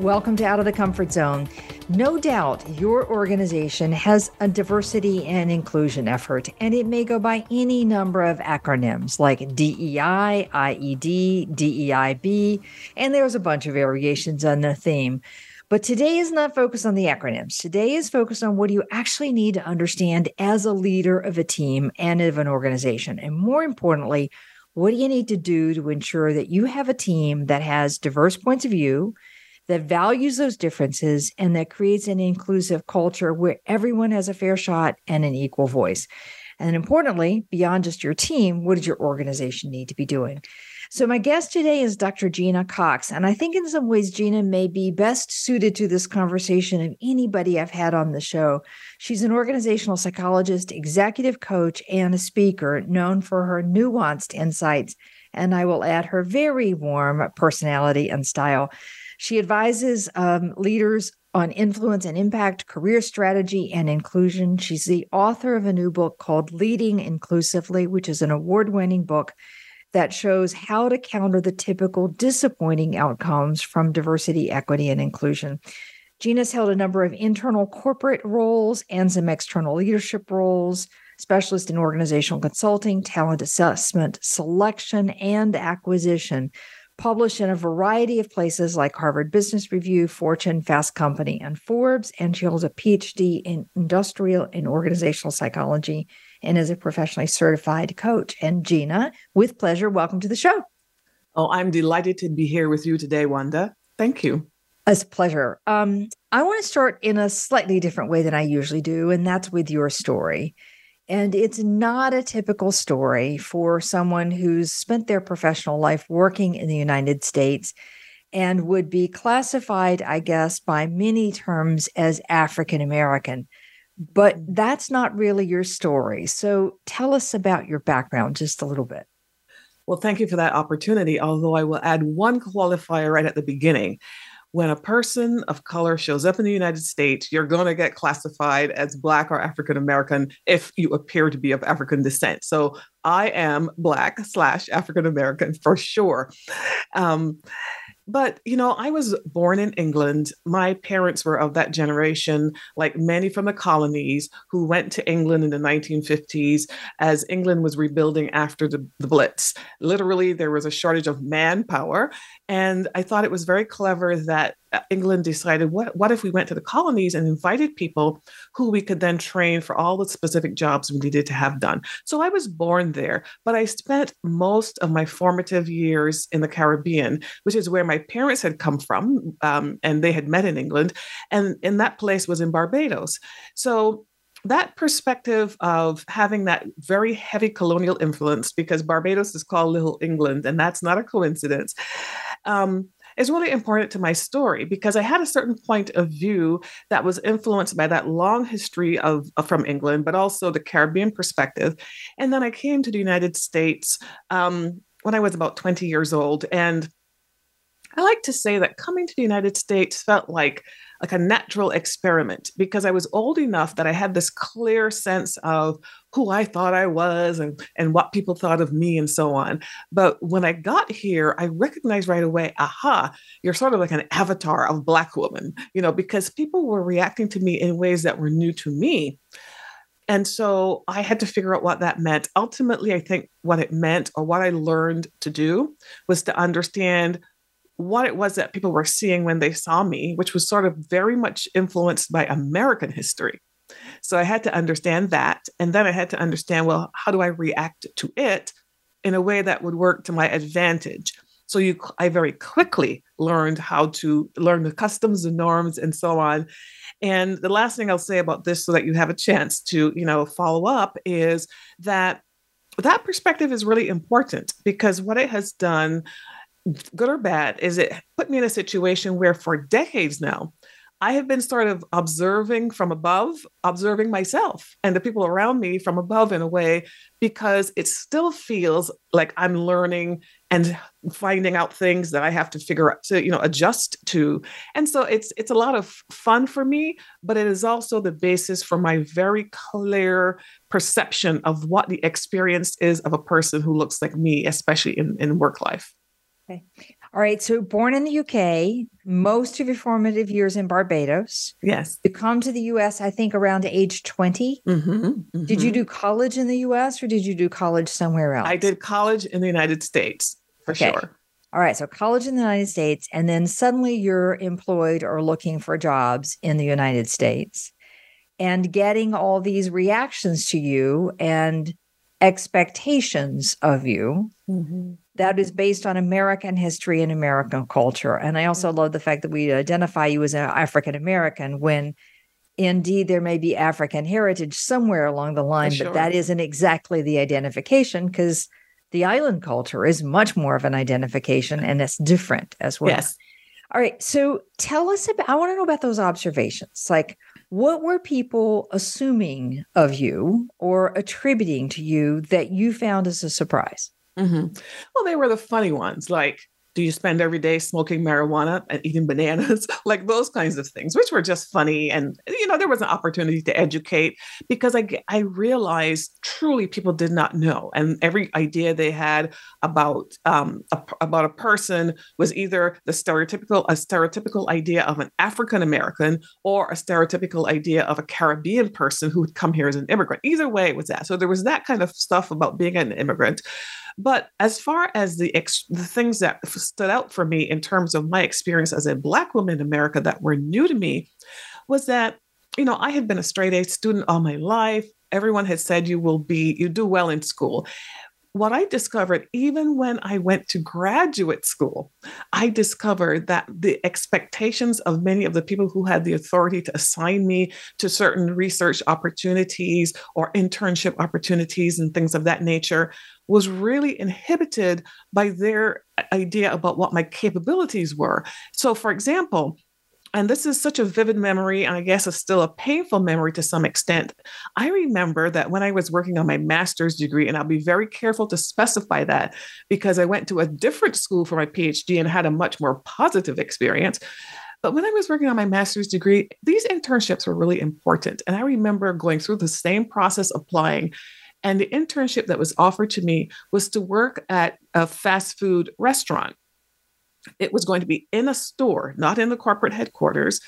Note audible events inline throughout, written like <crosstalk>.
Welcome to Out of the Comfort Zone. No doubt your organization has a diversity and inclusion effort, and it may go by any number of acronyms like DEI, IED, DEIB, and there's a bunch of variations on the theme. But today is not focused on the acronyms. Today is focused on what you actually need to understand as a leader of a team and of an organization. And more importantly, what do you need to do to ensure that you have a team that has diverse points of view, that values those differences and that creates an inclusive culture where everyone has a fair shot and an equal voice. And importantly, beyond just your team, what does your organization need to be doing? So, my guest today is Dr. Gena Cox. And I think in some ways, Gena may be best suited to this conversation of anybody I've had on the show. She's an organizational psychologist, executive coach, and a speaker known for her nuanced insights. And I will add her very warm personality and style. She advises um, leaders on influence and impact, career strategy, and inclusion. She's the author of a new book called Leading Inclusively, which is an award winning book that shows how to counter the typical disappointing outcomes from diversity, equity, and inclusion. Gena's held a number of internal corporate roles and some external leadership roles, specialist in organizational consulting, talent assessment, selection, and acquisition published in a variety of places like Harvard Business Review, Fortune, Fast Company, and Forbes. And she holds a PhD in industrial and organizational psychology and is a professionally certified coach. And Gena, with pleasure, welcome to the show. Oh, I'm delighted to be here with you today, Wanda. Thank you. It's a pleasure. Um, I want to start in a slightly different way than I usually do, and that's with your story. And it's not a typical story for someone who's spent their professional life working in the United States and would be classified, I guess, by many terms as African American. But mm. that's not really your story. So tell us about your background just a little bit. Well, thank you for that opportunity. Although I will add one qualifier right at the beginning when a person of color shows up in the United States, you're going to get classified as Black or African American if you appear to be of African descent. So I am Black slash African American for sure. Um, but, you know, I was born in England. My parents were of that generation, like many from the colonies who went to England in the 1950s as England was rebuilding after the, the Blitz. Literally, there was a shortage of manpower. And I thought it was very clever that England decided what, what if we went to the colonies and invited people who we could then train for all the specific jobs we needed to have done. So I was born there, but I spent most of my formative years in the Caribbean, which is where my parents had come from um, and they had met in England. And, and that place was in Barbados. So that perspective of having that very heavy colonial influence, because Barbados is called Little England, and that's not a coincidence. Um, is really important to my story because I had a certain point of view that was influenced by that long history of, of from England, but also the Caribbean perspective. And then I came to the United States um, when I was about 20 years old. And I like to say that coming to the United States felt like like a natural experiment because I was old enough that I had this clear sense of who I thought I was and, and what people thought of me and so on. But when I got here, I recognized right away, aha, you're sort of like an avatar of Black woman, you know, because people were reacting to me in ways that were new to me. And so I had to figure out what that meant. Ultimately, I think what it meant or what I learned to do was to understand what it was that people were seeing when they saw me, which was sort of very much influenced by American history. So I had to understand that. And then I had to understand well, how do I react to it in a way that would work to my advantage? So you, I very quickly learned how to learn the customs and norms and so on. And the last thing I'll say about this, so that you have a chance to, you know, follow up, is that that perspective is really important because what it has done good or bad, is it put me in a situation where for decades now, I have been sort of observing from above, observing myself and the people around me from above in a way, because it still feels like I'm learning and finding out things that I have to figure out to, you know, adjust to. And so it's it's a lot of fun for me, but it is also the basis for my very clear perception of what the experience is of a person who looks like me, especially in, in work life. Okay. All right. So born in the UK, most of your formative years in Barbados. Yes. You come to the US, I think, around age 20. Mm-hmm, mm-hmm. Did you do college in the US or did you do college somewhere else? I did college in the United States for okay. sure. All right. So college in the United States. And then suddenly you're employed or looking for jobs in the United States and getting all these reactions to you and expectations of you. Mm-hmm that is based on American history and American culture. And I also mm-hmm. love the fact that we identify you as an African American when indeed there may be African heritage somewhere along the line, sure. but that isn't exactly the identification because the island culture is much more of an identification and it's different as well. Yes. All right. So tell us about, I want to know about those observations. Like, what were people assuming of you or attributing to you that you found as a surprise? Mm-hmm. Well, they were the funny ones, like do you spend every day smoking marijuana and eating bananas? <laughs> Like those kinds of things which were just funny and you know there was an opportunity to educate because i i realized truly people did not know and every idea they had about um a, about a person was either the stereotypical a stereotypical idea of an african american or a stereotypical idea of a caribbean person who would come here as an immigrant. Either way was that. So there was that kind of stuff about being an immigrant but as far as the ex- the things that stood out for me in terms of my experience as a black woman in America that were new to me was that you know I had been a straight A student all my life. Everyone had said you will be you do well in school what I discovered, even when I went to graduate school, I discovered that the expectations of many of the people who had the authority to assign me to certain research opportunities or internship opportunities and things of that nature was really inhibited by their uh, idea about what my capabilities were. So, for example, and this is such a vivid memory, and I guess it's still a painful memory to some extent. I remember that when I was working on my master's degree, and I'll be very careful to specify that because I went to a different school for my PhD and had a much more positive experience. But when I was working on my master's degree, these internships were really important. And I remember going through the same process applying. And the internship that was offered to me was to work at a fast food restaurant. It was going to be in a store, not in the corporate headquarters.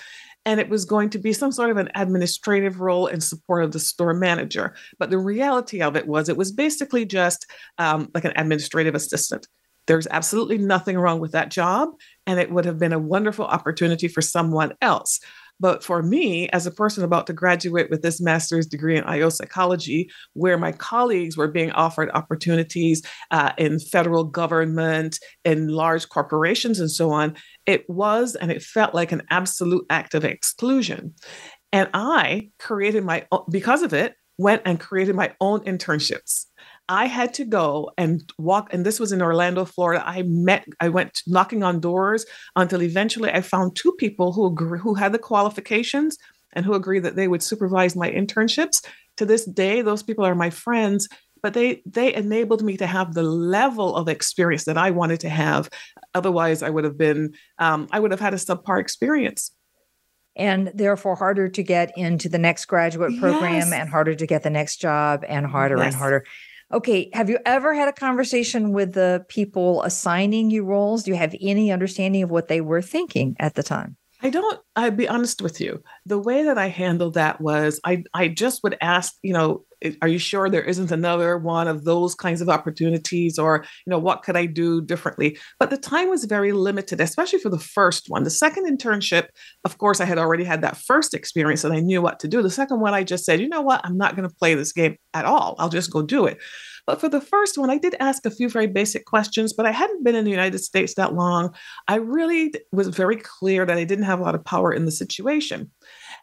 And it was going to be some sort of an administrative role in support of the store manager. But the reality of it was, it was basically just um, like an administrative assistant. There's absolutely nothing wrong with that job. And it would have been a wonderful opportunity for someone else. But for me, as a person about to graduate with this master's degree in IO psychology, where my colleagues were being offered opportunities uh, in federal government, in large corporations, and so on, it was and it felt like an absolute act of exclusion. And I created my, own, because of it, went and created my own internships. I had to go and walk, and this was in Orlando, Florida. I met, I went knocking on doors until eventually I found two people who agree, who had the qualifications and who agreed that they would supervise my internships. To this day, those people are my friends, but they they enabled me to have the level of experience that I wanted to have. Otherwise, I would have been um, I would have had a subpar experience and therefore harder to get into the next graduate program yes. and harder to get the next job and harder yes. and harder. Okay. Have you ever had a conversation with the people assigning you roles? Do you have any understanding of what they were thinking at the time? I don't, I'd be honest with you. The way that I handled that was I, I just would ask, you know, are you sure there isn't another one of those kinds of opportunities or you know what could i do differently? But the time was very limited especially for the first one. The second internship of course i had already had that first experience and i knew what to do. The second one i just said you know what? I'm not going to play this game at all. I'll just go do it but for the first one, I did ask a few very basic questions, but I hadn't been in the United States that long. I really was very clear that I didn't have a lot of power in the situation.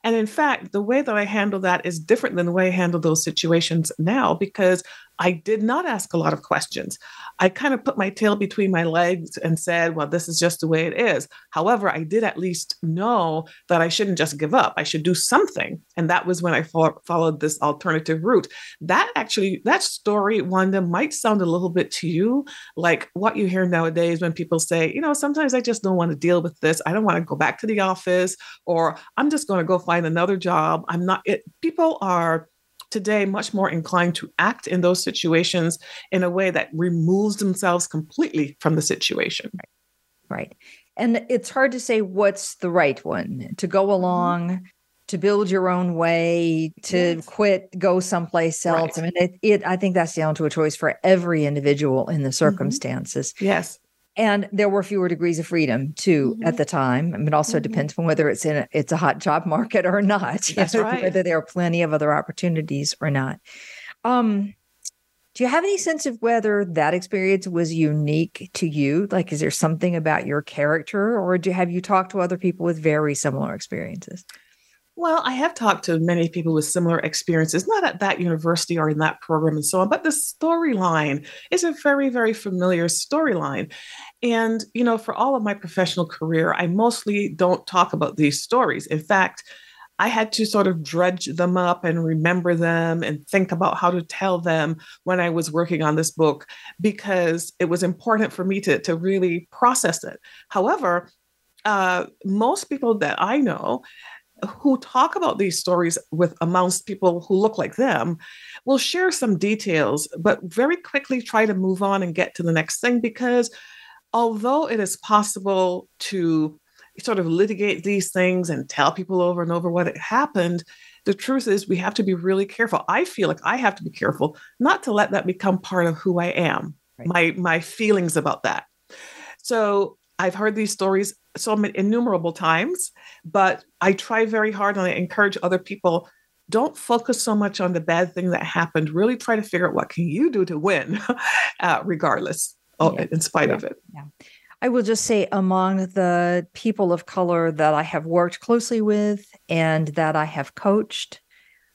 And in fact, the way that I handle that is different than the way I handle those situations now because I did not ask a lot of questions. I kind of put my tail between my legs and said, well, this is just the way it is. However, I did at least know that I shouldn't just give up. I should do something. And that was when I fo- followed this alternative route. That actually, that story, Wanda, might sound a little bit to you like what you hear nowadays when people say, you know, sometimes I just don't want to deal with this. I don't want to go back to the office, or I'm just going to go find another job. I'm not, it, people are today much more inclined to act in those situations in a way that removes themselves completely from the situation. Right. right. And it's hard to say what's the right one to go mm-hmm. along, to build your own way, to yes. quit, go someplace else. Right. I mean, it, it, I think that's down to a choice for every individual in the mm-hmm. circumstances. Mm-hmm. Yes and there were fewer degrees of freedom too mm-hmm. at the time. I mean, it also mm-hmm. depends on whether it's in a, it's a hot job market or not. <laughs> That's know, <laughs> right. Whether there are plenty of other opportunities or not. Um, do you have any sense of whether that experience was unique to you? Like, is there something about your character, or do have you talked to other people with very similar experiences? Well, I have talked to many people with similar experiences, not at that university or in that program and so on, but the storyline is a very, very familiar storyline. And, you know, for all of my professional career, I mostly don't talk about these stories. In fact, I had to sort of dredge them up and remember them and think about how to tell them when I was working on this book because it was important for me to, to really process it. However, uh, most people that I know who talk about these stories with amongst people who look like them will share some details, but very quickly try to move on and get to the next thing because although it is possible to sort of litigate these things and tell people over and over what happened, the truth is we have to be really careful. I feel like I have to be careful not to let that become part of who I am, right. my my feelings about that. So I've heard these stories so many innumerable times, but I try very hard and I encourage other people don't focus so much on the bad thing that happened. Really try to figure out what can you do to win, <laughs> uh, regardless, oh, yeah. in spite yeah. of it. Yeah. I will just say among the people of color that I have worked closely with and that I have coached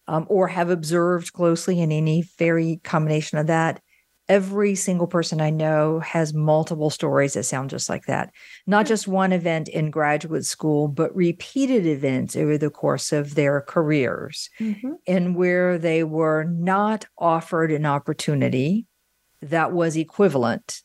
um, or have observed closely in any very combination of that, every single person I know has multiple stories that sound just like that. Not just one event in graduate school, but repeated events over the course of their careers, mm-hmm. and where they were not offered an opportunity that was equivalent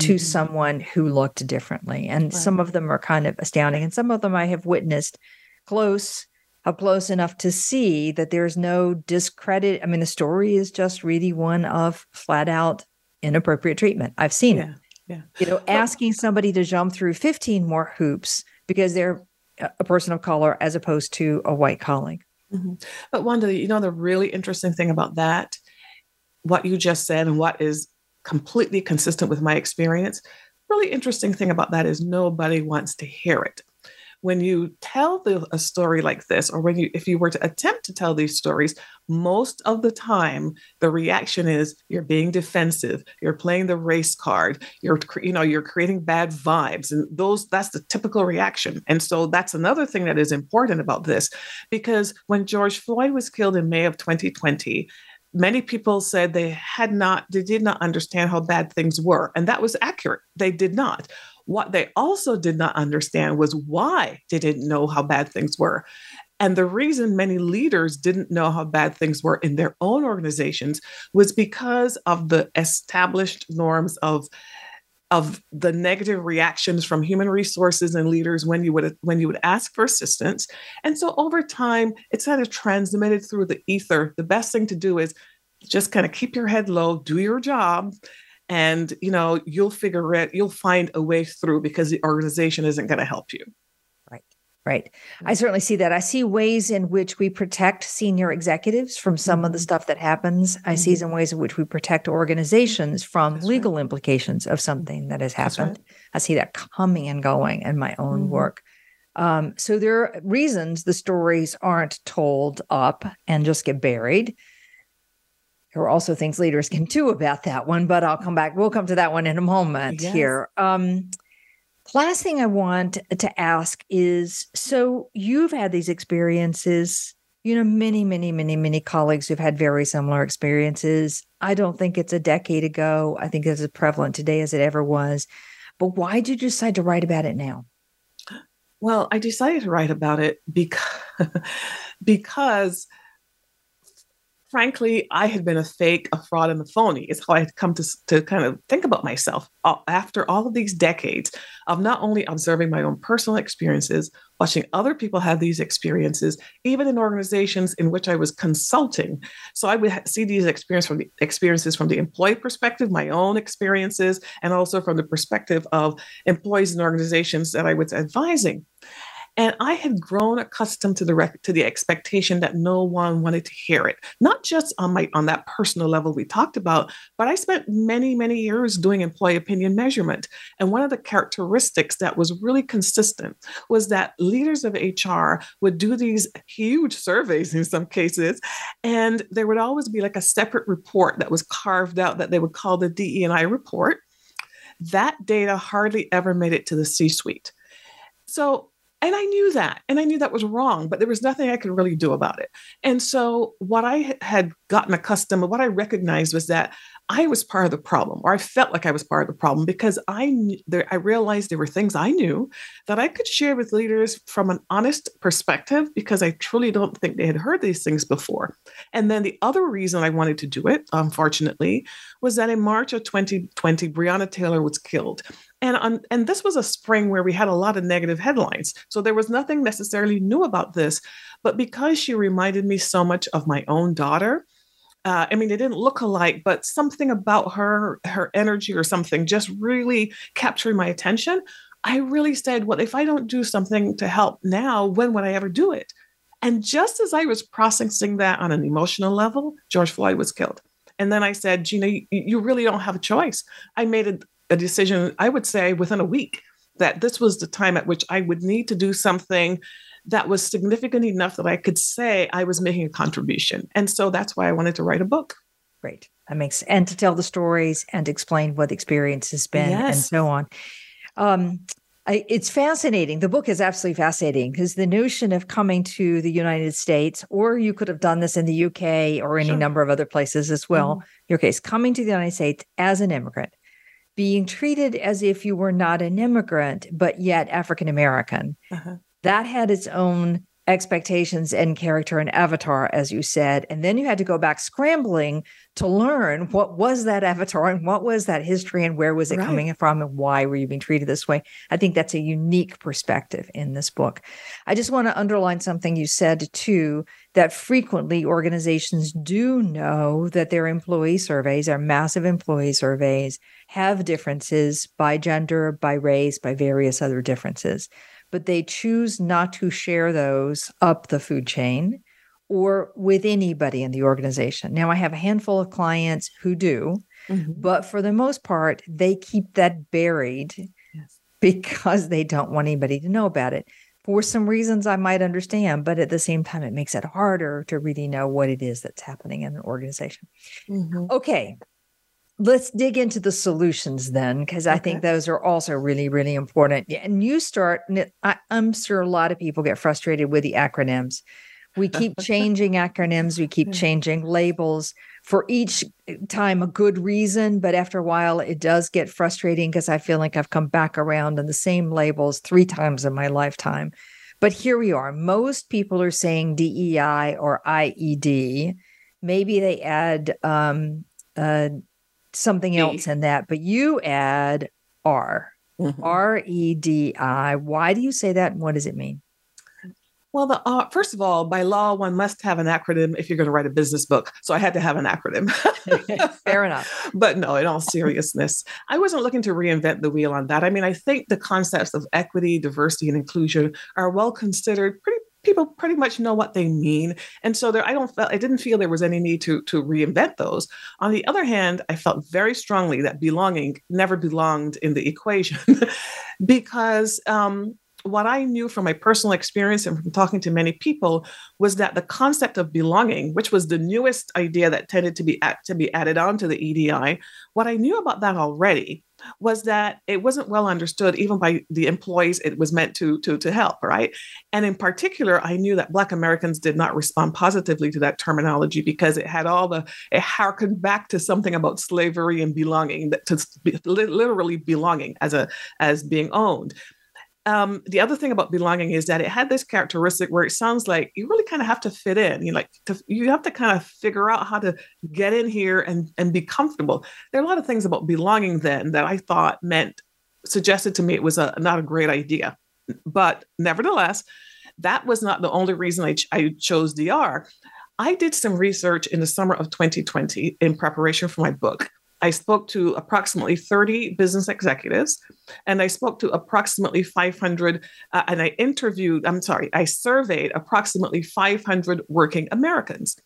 to mm-hmm. someone who looked differently. And right. some of them are kind of astounding, and some of them I have witnessed close up close enough to see that there's no discredit. I mean, the story is just really one of flat out inappropriate treatment. I've seen yeah, it. Yeah. You know, asking somebody to jump through 15 more hoops because they're a person of color as opposed to a white colleague. Mm-hmm. But Wanda, you know, the really interesting thing about that, what you just said, and what is completely consistent with my experience, really interesting thing about that is nobody wants to hear it when you tell the, a story like this, or when you, if you were to attempt to tell these stories, most of the time the reaction is you're being defensive, you're playing the race card, you're, you know, you're creating bad vibes, and those that's the typical reaction. And so that's another thing that is important about this, because when George Floyd was killed in May of 2020, many people said they had not they did not understand how bad things were and that was accurate they did not what they also did not understand was why they didn't know how bad things were. And the reason many leaders didn't know how bad things were in their own organizations was because of the established norms of of the negative reactions from human resources and leaders when you would when you would ask for assistance. And so over time it's kind of transmitted through the ether. The best thing to do is just kind of keep your head low do your job and you know you'll figure it you'll find a way through because the organization isn't going to help you right i certainly see that i see ways in which we protect senior executives from some mm-hmm. of the mm-hmm. stuff that happens i mm-hmm. see some ways in which we protect organizations from That's legal right. implications of something that has happened right. i see that coming and going in my own mm-hmm. work um, so there are reasons the stories aren't told up and just get buried there are also things leaders can do about that one, but I'll come back. We'll come to that one in a moment yes. here. Um, last thing I want to ask is so you've had these experiences you know, many, many, many, many colleagues who've had very similar experiences. I don't think it's a decade ago. I think it's as prevalent today as it ever was. But why did you decide to write about it now? Well, I decided to write about it <laughs> because because frankly, I had been a fake, a fraud, and a phony, is how I had come to, to kind of think about myself uh, after all of these decades of not only observing my own personal experiences, watching other people have these experiences, even in organizations in which I was consulting. So I would see these experiences from the experiences from the employee perspective, my own experiences, and also from the perspective of employees and organizations that I was advising. And I had grown accustomed to the rec- to the expectation that no one wanted to hear it. Not just on my on that personal level we talked about, but I spent many many years doing employee opinion measurement. And one of the characteristics that was really consistent was that leaders of HR would do these huge surveys in some cases, and there would always be like a separate report that was carved out that they would call the DE&I report. That data hardly ever made it to the C-suite. So and I knew that, and I knew that was wrong, but there was nothing I could really do about it. And so, what I had gotten accustomed, what I recognized was that I was part of the problem, or I felt like I was part of the problem because I knew, I realized there were things I knew that I could share with leaders from an honest perspective because I truly don't think they had heard these things before. And then the other reason I wanted to do it, unfortunately, was that in March of 2020, Breonna Taylor was killed. And, on, and this was a spring where we had a lot of negative headlines. So there was nothing necessarily new about this. But because she reminded me so much of my own daughter, uh, I mean, they didn't look alike, but something about her, her energy or something just really captured my attention. I really said, well, if I don't do something to help now, when would I ever do it? And just as I was processing that on an emotional level, George Floyd was killed. And then I said, Gena, you, you really don't have a choice. I made a, a decision, I would say within a week, that this was the time at which I would need to do something that was significant enough that I could say I was making a contribution. And so that's why I wanted to write a book. Great. That makes and to tell the stories and explain what the experience has been yes. and so on. Um, I, it's fascinating. The book is absolutely fascinating because the notion of coming to the United States, or you could have done this in the UK or any sure. number of other places as well. Mm-hmm. Your case, coming to the United States as an immigrant, being treated as if you were not an immigrant, but yet African American. Uh-huh. That had its own expectations and character and avatar, as you said. And then you had to go back scrambling to learn what was that avatar and what was that history and where was it right. coming from and why were you being treated this way. I think that's a unique perspective in this book. I just want to underline something you said too that frequently organizations do know that their employee surveys, our massive employee surveys, have differences by gender, by race, by various other differences but they choose not to share those up the food chain or with anybody in the organization. Now, I have a handful of clients who do, mm-hmm. but for the most part, they keep that buried yes. because they don't want anybody to know about it. For some reasons I might understand, but at the same time, it makes it harder to really know what it is that's happening in an organization. Mm-hmm. Okay, let's dig into the solutions then because i think those are also really really important. And you start I, i'm sure a lot of people get frustrated with the acronyms. We keep <laughs> changing acronyms we keep changing labels. For each time a good reason but after a while it does get frustrating because i feel like i've come back around on the same labels three times in my lifetime. But here we are. Most people are saying dei or ied maybe they add um, uh, something else in that, but you add R. Mm-hmm. R E D I. Why do you say that and what does it mean? Well, the uh, first of all, by law, one must have an acronym if you're going to write a business book. So I had to have an acronym. <laughs> Fair enough. <laughs> But no, in all seriousness, I wasn't looking to reinvent the wheel on that. I mean, I think the concepts of equity, diversity, and inclusion are well considered, pretty people pretty much know what they mean and so there i don't i didn't feel there was any need to to reinvent those. On the other hand i felt very strongly that belonging never belonged in the <laughs> equation because um, what I knew from my personal experience and from talking to many people was that the concept of belonging, which was the newest idea that tended to be at, to be added on to the EDI, what I knew about that already was that it wasn't well understood even by the employees it was meant to to to help right? And in particular i knew that black americans did not respond positively to that terminology because it had all the it harkened back to something about slavery and belonging to literally belonging as a as being owned um, the other thing about belonging is that it had this characteristic where it sounds like you really kind of have to fit in. You like to, you have to kind of figure out how to get in here and and be comfortable. There are a lot of things about belonging then that I thought meant suggested to me it was a not a great idea, but nevertheless, that was not the only reason I, ch- I chose DR. I did some research in the summer of 2020 in preparation for my book. I spoke to approximately 30 business executives and I spoke to approximately 500, uh, and I interviewed, I'm sorry, I surveyed approximately 500 working Americans.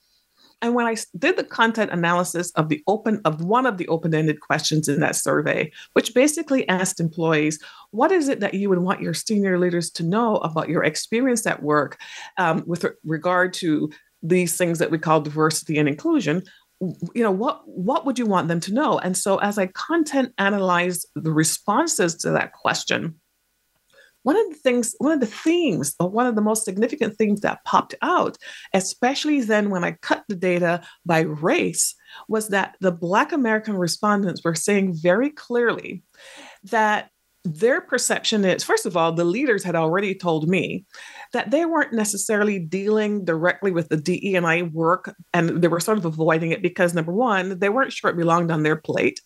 And when I did the content analysis of the open of one of the open-ended questions in that survey, which basically asked employees, what is it that you would want your senior leaders to know about your experience at work um, with regard to these things that we call diversity and inclusion? You know what what would you want them to know? And so as i content analyze the responses to that question one of the things one of the themes or one of the most significant themes that popped out especially then when i cut the data by race was that the black american respondents were saying very clearly that their perception is first of all the leaders had already told me that they weren't necessarily dealing directly with the DE and I work and they were sort of avoiding it because number one they weren't sure it belonged on their plate.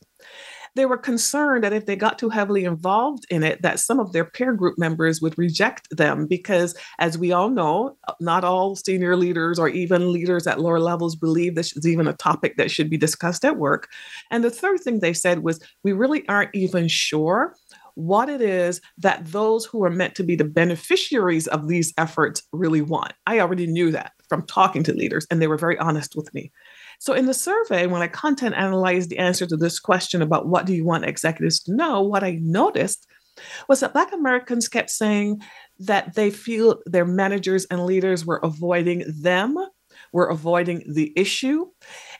They were concerned that if they got too heavily involved in it that some of their peer group members would reject them because as we all know not all senior leaders or even leaders at lower levels believe this is even a topic that should be discussed at work. And the third thing they said was we really aren't even sure what it is that those who are meant to be the beneficiaries of these efforts really want. I already knew that from talking to leaders, and they were very honest with me. So, in the survey, when I content analyzed the answer to this question about what do you want executives to know, what I noticed was that Black Americans kept saying that they feel their managers and leaders were avoiding them, were avoiding the issue.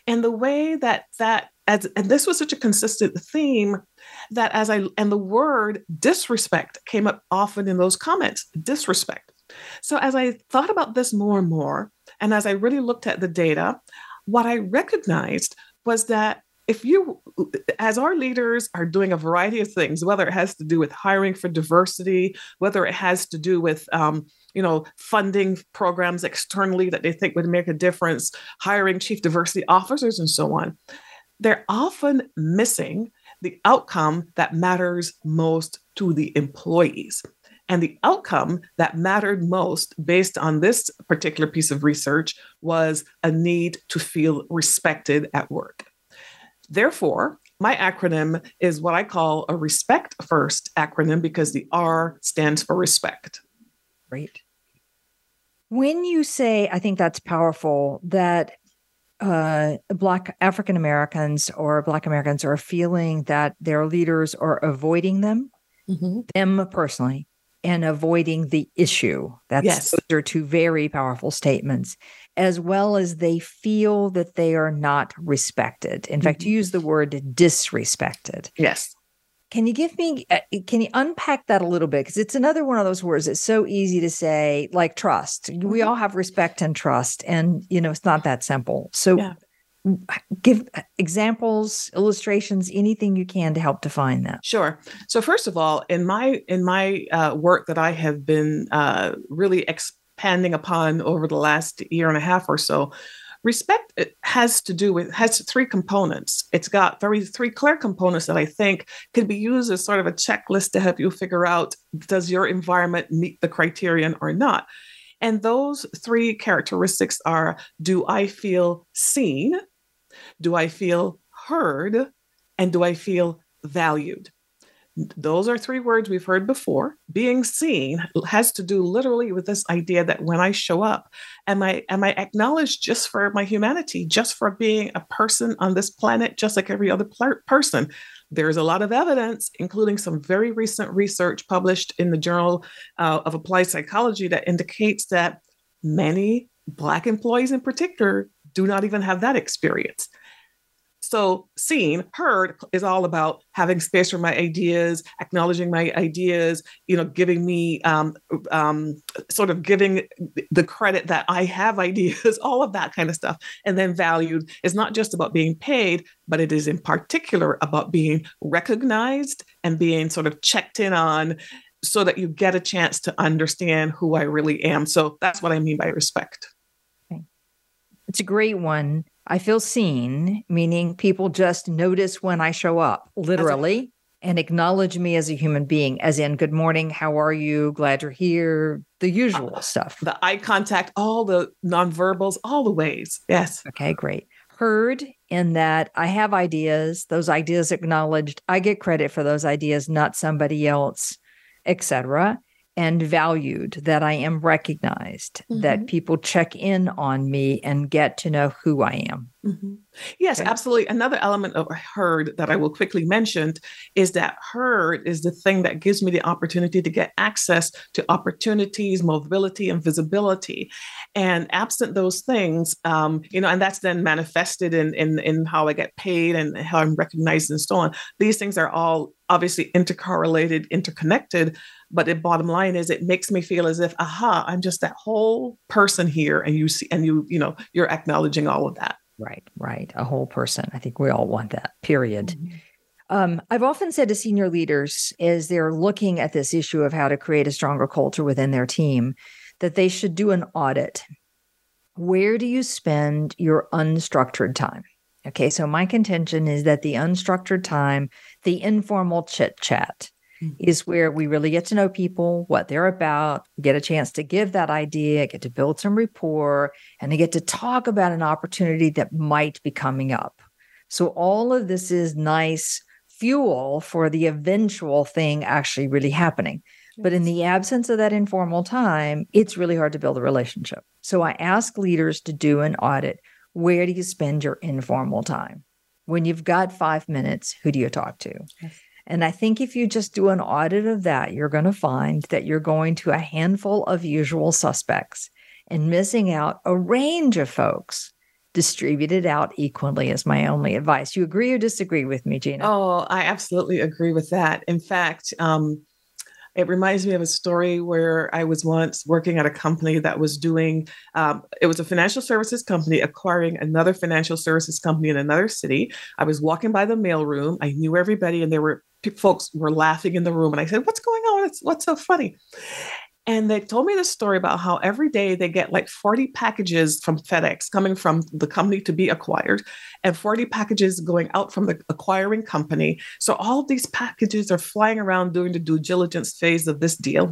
And the way that that as, and this was such a consistent theme that as I and the word disrespect came up often in those comments disrespect. So as I thought about this more and more, and as I really looked at the data, what I recognized was that if you, as our leaders are doing a variety of things, whether it has to do with hiring for diversity, whether it has to do with, um, you know, funding programs externally that they think would make a difference, hiring chief diversity officers, and so on, they're often missing the outcome that matters most to the employees. And the outcome that mattered most, based on this particular piece of research, was a need to feel respected at work. Therefore, my acronym is what I call a respect first acronym because the R stands for respect. Great. When you say, I think that's powerful, that uh, Black African Americans or Black Americans are feeling that their leaders are avoiding them, mm-hmm. them personally, and avoiding the issue. That's yes. those are two very powerful statements, as well as they feel that they are not respected. In mm-hmm. fact, you use the word disrespected. Yes. Can you give me, uh, can you unpack that a little bit? Because it's another one of those words that's so easy to say, like trust. We mm-hmm. all have respect and trust, and, you know, it's not that simple. So, yeah. give uh, examples illustrations anything you can to help define that sure so first of all in my in my uh, work that i have been uh, really expanding upon over the last year and a half or so respect uh, has to do with has three components. It's got very three clear components that i think can be used as sort of a checklist to help you figure out does your environment meet the criterion or not? And those three characteristics are do i feel seen? Do i feel heard? And do i feel valued those are three words we've heard before. Being seen has to do literally with this idea that when I show up, am I am I acknowledged just for my humanity, just for being a person on this planet, just like every other pl- person? There's a lot of evidence, including some very recent research published in the Journal uh, of Applied Psychology, that indicates that many Black employees, in particular, do not even have that experience. So, seen, heard is all about having space for my ideas, acknowledging my ideas, you know, giving me um, um, sort of giving the credit that I have <laughs> ideas, all of that kind of stuff. And then valued is not just about being paid, but it is in particular about being recognized and being sort of checked in on so that you get a chance to understand who I really am. So that's what I mean by respect. It's a great one. I feel seen, meaning people just notice when I show up, literally, and acknowledge me as a human being, as in, good morning, how are you? Glad you're here, the usual uh, stuff. The eye contact, all the nonverbals, all the ways. Yes. Okay, great. Heard in that I have ideas, those ideas acknowledged. I get credit for those ideas, not somebody else, etc and valued, that I am recognized, mm-hmm. that people check in on me and get to know who I am. Mm-hmm. Yes, okay. absolutely. Another element of heard that I will quickly mention is that heard is the thing that gives me the opportunity to get access to opportunities, mobility, and visibility. And absent those things, um, you know, and that's then manifested in, in in how I get paid and how I'm recognized and so on. These things are all obviously intercorrelated, interconnected. But the bottom line is it makes me feel as if, aha, I'm just that whole person here. And you see, and you, you know, you're acknowledging all of that. Right, right. A whole person. I think we all want that, period. Mm-hmm. Um, I've often said to senior leaders as they're looking at this issue of how to create a stronger culture within their team that they should do an audit. Where do you spend your unstructured time? Okay, so my contention is that the unstructured time, the informal chit chat. Is where we really get to know people, what they're about, get a chance to give that idea, get to build some rapport, and to get to talk about an opportunity that might be coming up. So, all of this is nice fuel for the eventual thing actually really happening. But in the absence of that informal time, it's really hard to build a relationship. So I ask leaders to do an audit. Where do you spend your informal time? When you've got five minutes, who do you talk to? Yes. And I think if you just do an audit of that, you're going to find that you're going to a handful of usual suspects and missing out a range of folks distributed out equally is my only advice. You agree or disagree with me, Gena? Oh, I absolutely agree with that. In fact, um, it reminds me of a story where I was once working at a company that was doing, um, it was a financial services company acquiring another financial services company in another city. I was walking by the mailroom. I knew everybody, and there were folks were laughing in the room. And I said, What's going on? What's, so funny? And they told me the story about how every day they get like 40 packages from FedEx coming from the company to be acquired and 40 packages going out from the acquiring company. So all these packages are flying around during the due diligence phase of this deal.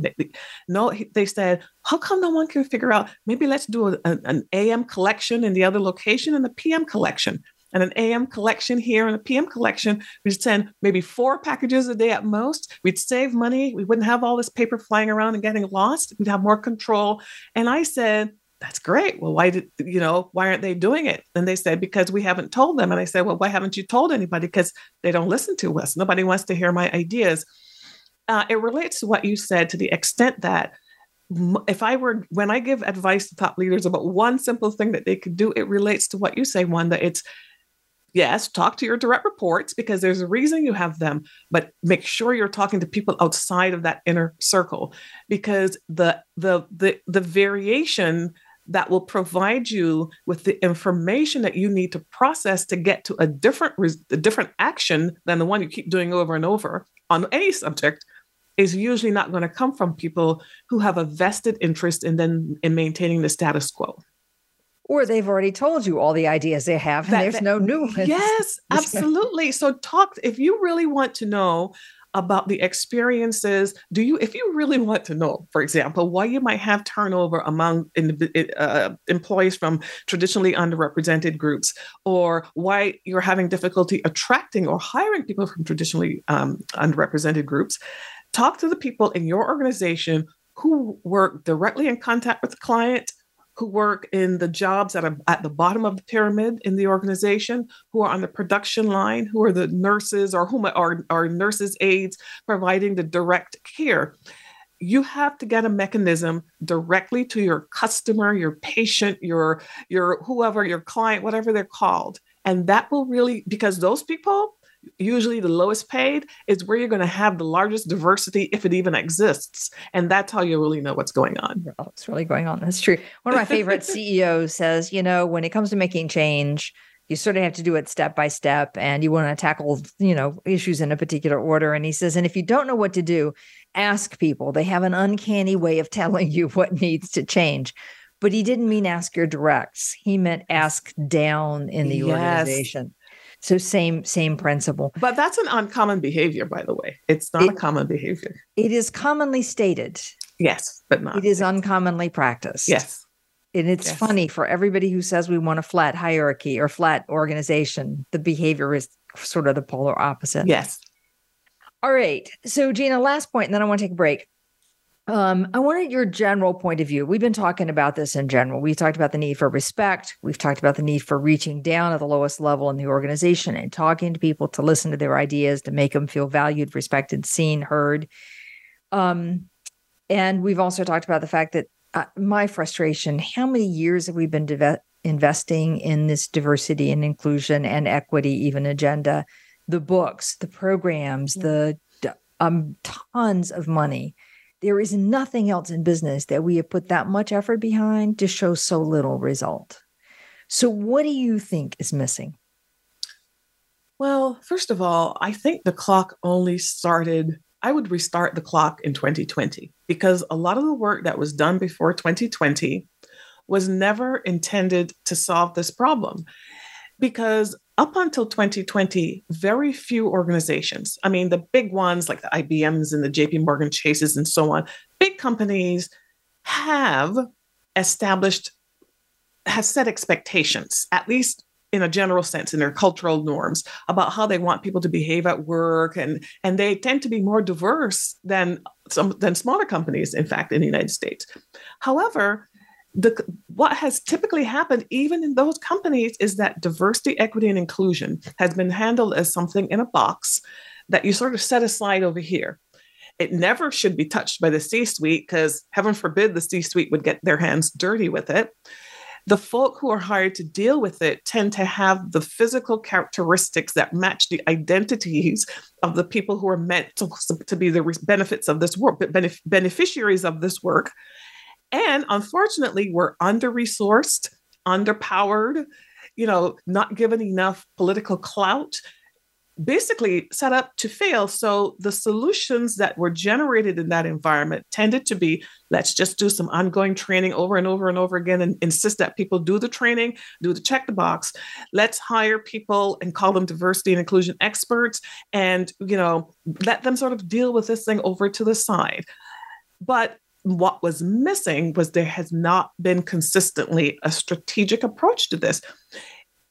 No, they said, how come no one can figure out maybe let's do a, an AM collection in the other location and a PM collection? And an AM collection here and a PM collection. We'd send maybe four packages a day at most. We'd save money. We wouldn't have all this paper flying around and getting lost. We'd have more control. And I said, that's great. Well, why did, you know, why aren't they doing it? And they said, because we haven't told them. And I said, well, why haven't you told anybody? Because they don't listen to us. Nobody wants to hear my ideas. Uh, it relates to what you said to the extent that if I were when I give advice to top leaders about one simple thing that they could do, it relates to what you say, that it's yes, talk to your direct reports because there's a reason you have them, but make sure you're talking to people outside of that inner circle because the the the the variation that will provide you with the information that you need to process to get to a different a different action than the one you keep doing over and over on any subject is usually not going to come from people who have a vested interest in then in maintaining the status quo or they've already told you all the ideas they have and that, there's that, no new ones. Yes, <laughs> absolutely. so talk if you really want to know about the experiences do you if you really want to know for example why you might have turnover among in, uh, employees from traditionally underrepresented groups or why you're having difficulty attracting or hiring people from traditionally um, underrepresented groups talk to the people in your organization who work directly in contact with the client who work in the jobs that are at the bottom of the pyramid in the organization, who are on the production line, who are the nurses or whom are, are nurses' aides providing the direct care. You have to get a mechanism directly to your customer, your patient, your your whoever, your client, whatever they're called, And that will really, because those people, usually the lowest paid, is where you're going to have the largest diversity if it even exists. And that's how you really know what's going on. What's really going on. That's true. One of my favorite <laughs> CEOs says, you know, when it comes to making change, you sort of have to do it step by step and you want to tackle you know issues in a particular order and he says and if you don't know what to do ask people they have an uncanny way of telling you what needs to change but he didn't mean ask your directs he meant ask down in the yes. organization so same same principle but that's an uncommon behavior by the way it's not it, a common behavior it is commonly stated yes but not it is uncommonly practiced yes and it's yes. funny for everybody who says we want a flat hierarchy or flat organization, the behavior is sort of the polar opposite. Yes. All right. So, Gena, last point, and then I want to take a break. Um, I wanted your general point of view. We've been talking about this in general. We talked about the need for respect. We've talked about the need for reaching down at the lowest level in the organization and talking to people to listen to their ideas, to make them feel valued, respected, seen, heard. Um, and we've also talked about the fact that uh, my frustration how many years have we been de- investing in this diversity and inclusion and equity even agenda the books the programs the um, tons of money there is nothing else in business that we have put that much effort behind to show so little result so what do you think is missing well first of all i think the clock only started I would restart the clock in 2020 because a lot of the work that was done before 2020 was never intended to solve this problem. Because up until 2020, very few organizations, I mean, the big ones like the IBMs and the JP Morgan Chases and so on, big companies have established, have set expectations, at least in a general sense in their cultural norms about how they want people to behave at work. And and they tend to be more diverse than some than smaller companies in fact in the United States. However the what has typically happened even in those companies is that diversity equity and inclusion has been handled as something in a box that you sort of set aside over here it never should be touched by the C suite because heaven forbid the C suite would get their hands dirty with it the folk who are hired to deal with it tend to have the physical characteristics that match the identities of the people who are meant to, to be the benefits of this work, benef- beneficiaries of this work. And unfortunately, we're under resourced, underpowered, you know, not given enough political clout basically set up to fail. So the solutions that were generated in that environment tended to be let's just do some ongoing training over and over and over again and insist that people do the training, do the check the box. Let's hire people and call them diversity and inclusion experts and, you know, let them sort of deal with this thing over to the side. But what was missing was there has not been consistently a strategic approach to this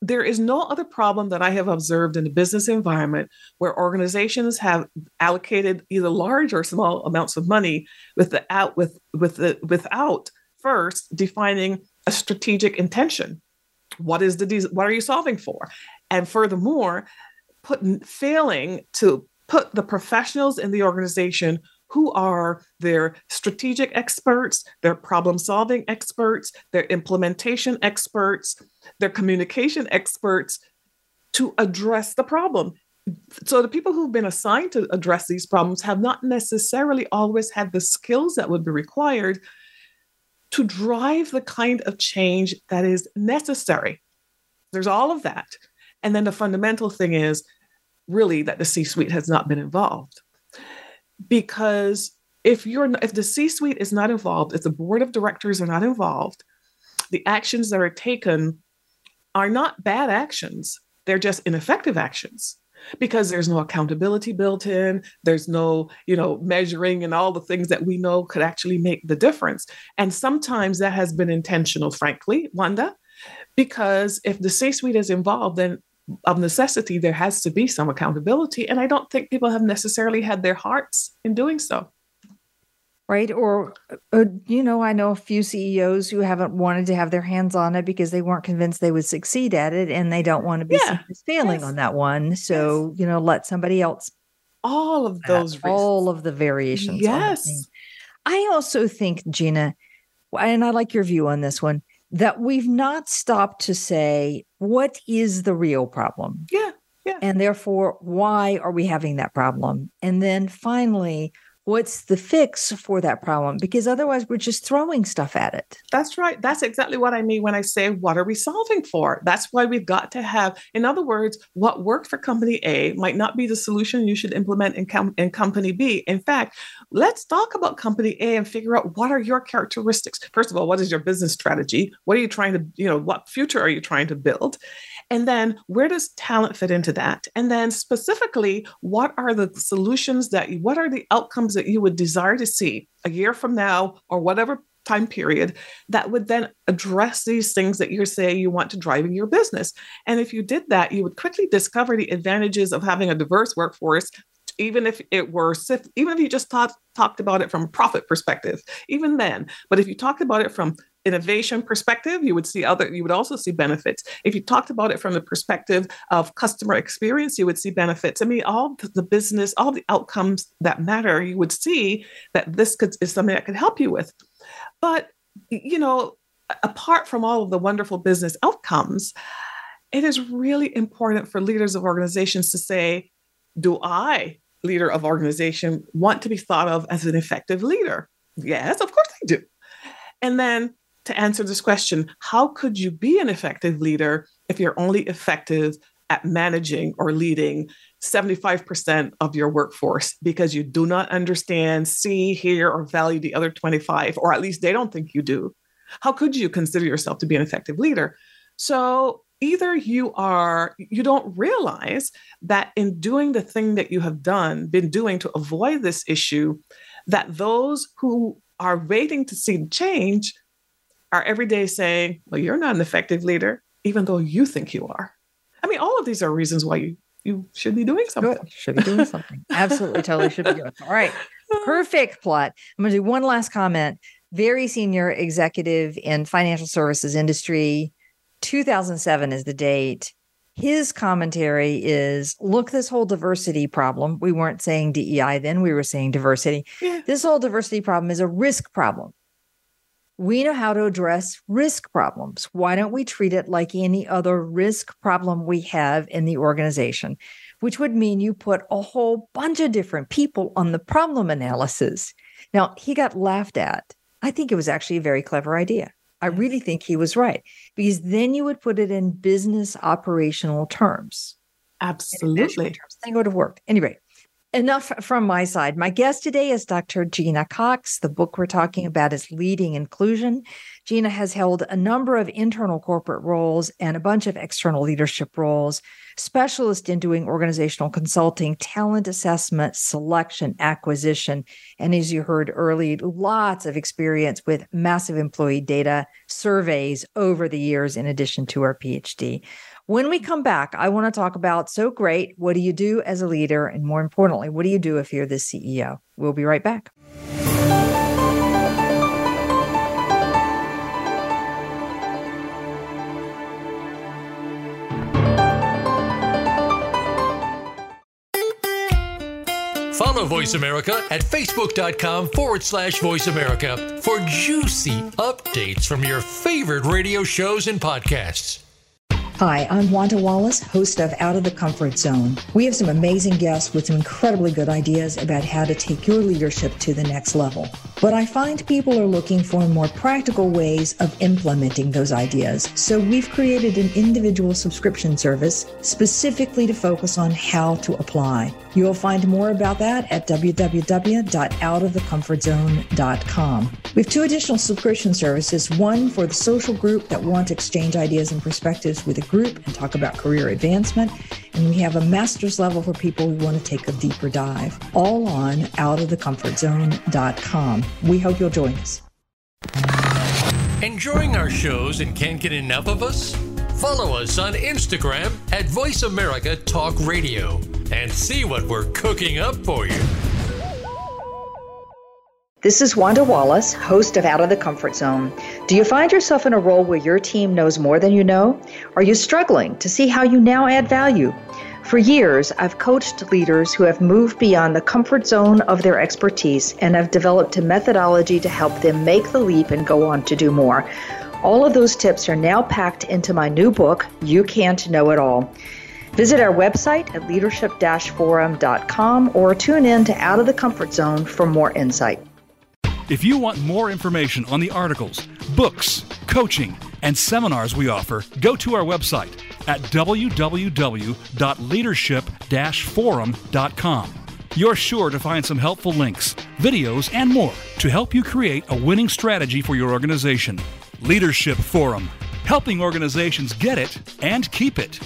there is no other problem that I have observed in the business environment where organizations have allocated either large or small amounts of money with the out with with the without first defining a strategic intention. What is the what are you solving for? And furthermore, put failing to put the professionals in the organization who are their strategic experts, their problem solving experts, their implementation experts, their communication experts to address the problem. So, the people who've been assigned to address these problems have not necessarily always had the skills that would be required to drive the kind of change that is necessary. There's all of that. And then the fundamental thing is really that the C suite has not been involved because if you're if the c-suite is not involved if the board of directors are not involved the actions that are taken are not bad actions. They're just ineffective actions because there's no accountability built in. There's no you know measuring and all the things that we know could actually make the difference. And sometimes that has been intentional frankly wanda because if the c-suite is involved then of necessity, there has to be some accountability. And I don't think people have necessarily had their hearts in doing so. Right. Or, uh, you know, I know a few CEOs who haven't wanted to have their hands on it because they weren't convinced they would succeed at it and they don't want to be yeah. failing yes. on that one. So, yes. you know, let somebody else. All of those, all of the variations. Yes. I also think, Gena, and I like your view on this one that we've not stopped to say, what is the real problem? Yeah. Yeah. And therefore, why are we having that problem? And then finally, what's the fix for that problem? Because otherwise we're just throwing stuff at it. That's right. That's exactly what i mean when i say what are we solving for? That's why we've got to have in other words what worked for company a might not be the solution you should implement in, com- in company b. In fact let's talk about company a and figure out what are your characteristics. First of all what is your business strategy? What are you trying to you know what future are you trying to build and then where does talent fit into that? And then specifically, what are the solutions that, what are the outcomes that you would desire to see a year from now or whatever time period that would then address these things that you're saying you want to drive in your business. And if you did that, you would quickly discover the advantages of having a diverse workforce even if it were even if you just talk, talked about it from a profit perspective even then but if you talked about it from innovation perspective, you would see other, you would also see benefits. If you talked about it from the perspective of customer experience, you would see benefits. I mean, all the business, all the outcomes that matter, you would see that this could, is something that could help you with. But, you know, apart from all of the wonderful business outcomes, it is really important for leaders of organizations to say, do I, leader of organization, want to be thought of as an effective leader? Yes, of course I do. And then to answer this question how could you be an effective leader if you're only effective at managing or leading 75% of your workforce because you do not understand, see, hear, or value the other 25, or at least they don't think you do? How could you consider yourself to be an effective leader? So either you are you don't realize that in doing the thing that you have done been doing to avoid this issue that those who are waiting to see change are every day saying, well, you're not an effective leader, even though you think you are. I mean, all of these are reasons why you, you should be doing something. Good. Should be doing something. <laughs> Absolutely, totally should be doing. something. All right. Perfect plot. I'm going to do one last comment. Very senior executive in financial services industry. 2007 is the date. His commentary is look, this whole diversity problem, we weren't saying DEI then, we were saying diversity. Yeah. This whole diversity problem is a risk problem we know how to address risk problems. Why don't we treat it like any other risk problem we have in the organization? Which would mean you put a whole bunch of different people on the problem analysis. Now, he got laughed at. I think it was actually a very clever idea. I really think he was right because then you would put it in business operational terms. Absolutely. Terms. Then go to work. Anyway, enough from my side. My guest today is Dr. Gena Cox. The book we're talking about is Leading Inclusion. Gena has held a number of internal corporate roles and a bunch of external leadership roles, specialist in doing organizational consulting, talent assessment, selection, acquisition. And as you heard early, lots of experience with massive employee data surveys over the years, in addition to her PhD. When we come back, I want to talk about so great. What do you do as a leader? And more importantly, what do you do if you're the CEO? We'll be right back. Voice America at facebook.com forward slash voice America for juicy updates from your favorite radio shows and podcasts. Hi, I'm Wanda Wallace, host of Out of the Comfort Zone. We have some amazing guests with some incredibly good ideas about how to take your leadership to the next level. But I find people are looking for more practical ways of implementing those ideas. So we've created an individual subscription service specifically to focus on how to apply. You'll find more about that at www.outofthecomfortzone.com. We have two additional subscription services one for the social group that want to exchange ideas and perspectives with a group and talk about career advancement. And we have a master's level for people who want to take a deeper dive, all on outofthecomfortzone.com. We hope you'll join us. Enjoying our shows and can't get enough of us? Follow us on Instagram at Voice America Talk Radio and see what we're cooking up for you. This is Wanda Wallace, host of Out of the Comfort Zone. Do you find yourself in a role where your team knows more than you know? Are you struggling to see how you now add value? For years, I've coached leaders who have moved beyond the comfort zone of their expertise and have developed a methodology to help them make the leap and go on to do more. All of those tips are now packed into my new book, You Can't Know It All. Visit our website at leadership forum.com or tune in to Out of the Comfort Zone for more insight. If you want more information on the articles, books, coaching, and seminars we offer, go to our website at www.leadership forum.com. You're sure to find some helpful links, videos, and more to help you create a winning strategy for your organization. Leadership Forum, helping organizations get it and keep it.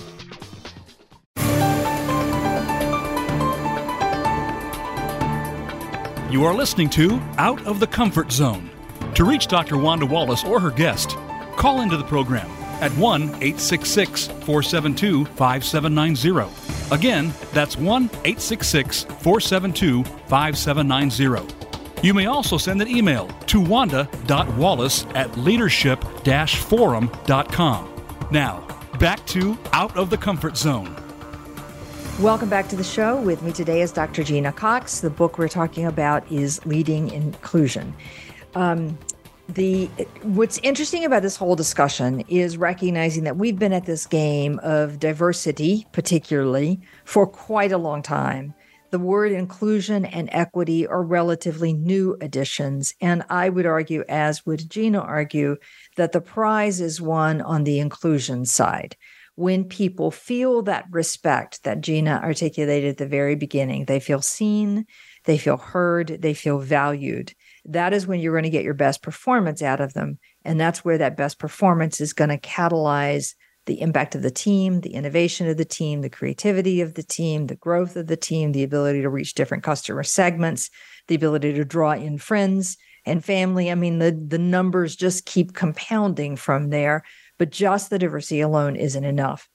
You are listening to Out of the Comfort Zone. To reach Dr. Wanda Wallace or her guest, call into the program at 1 866 472 5790. Again, that's 1 866 472 5790. You may also send an email to wanda.wallace at leadership forum.com. Now, back to Out of the Comfort Zone. Welcome back to the show. With me today is Dr. Gena Cox. The book we're talking about is Leading Inclusion. Um, the what's interesting about this whole discussion is recognizing that we've been at this game of diversity particularly for quite a long time the word inclusion and equity are relatively new additions and i would argue as would gena argue that the prize is won on the inclusion side when people feel that respect that gena articulated at the very beginning they feel seen they feel heard they feel valued that is when you're going to get your best performance out of them. And that's where that best performance is going to catalyze the impact of the team, the innovation of the team, the creativity of the team, the growth of the team, the ability to reach different customer segments, the ability to draw in friends and family. I mean, the, the numbers just keep compounding from there, but just the diversity alone isn't enough.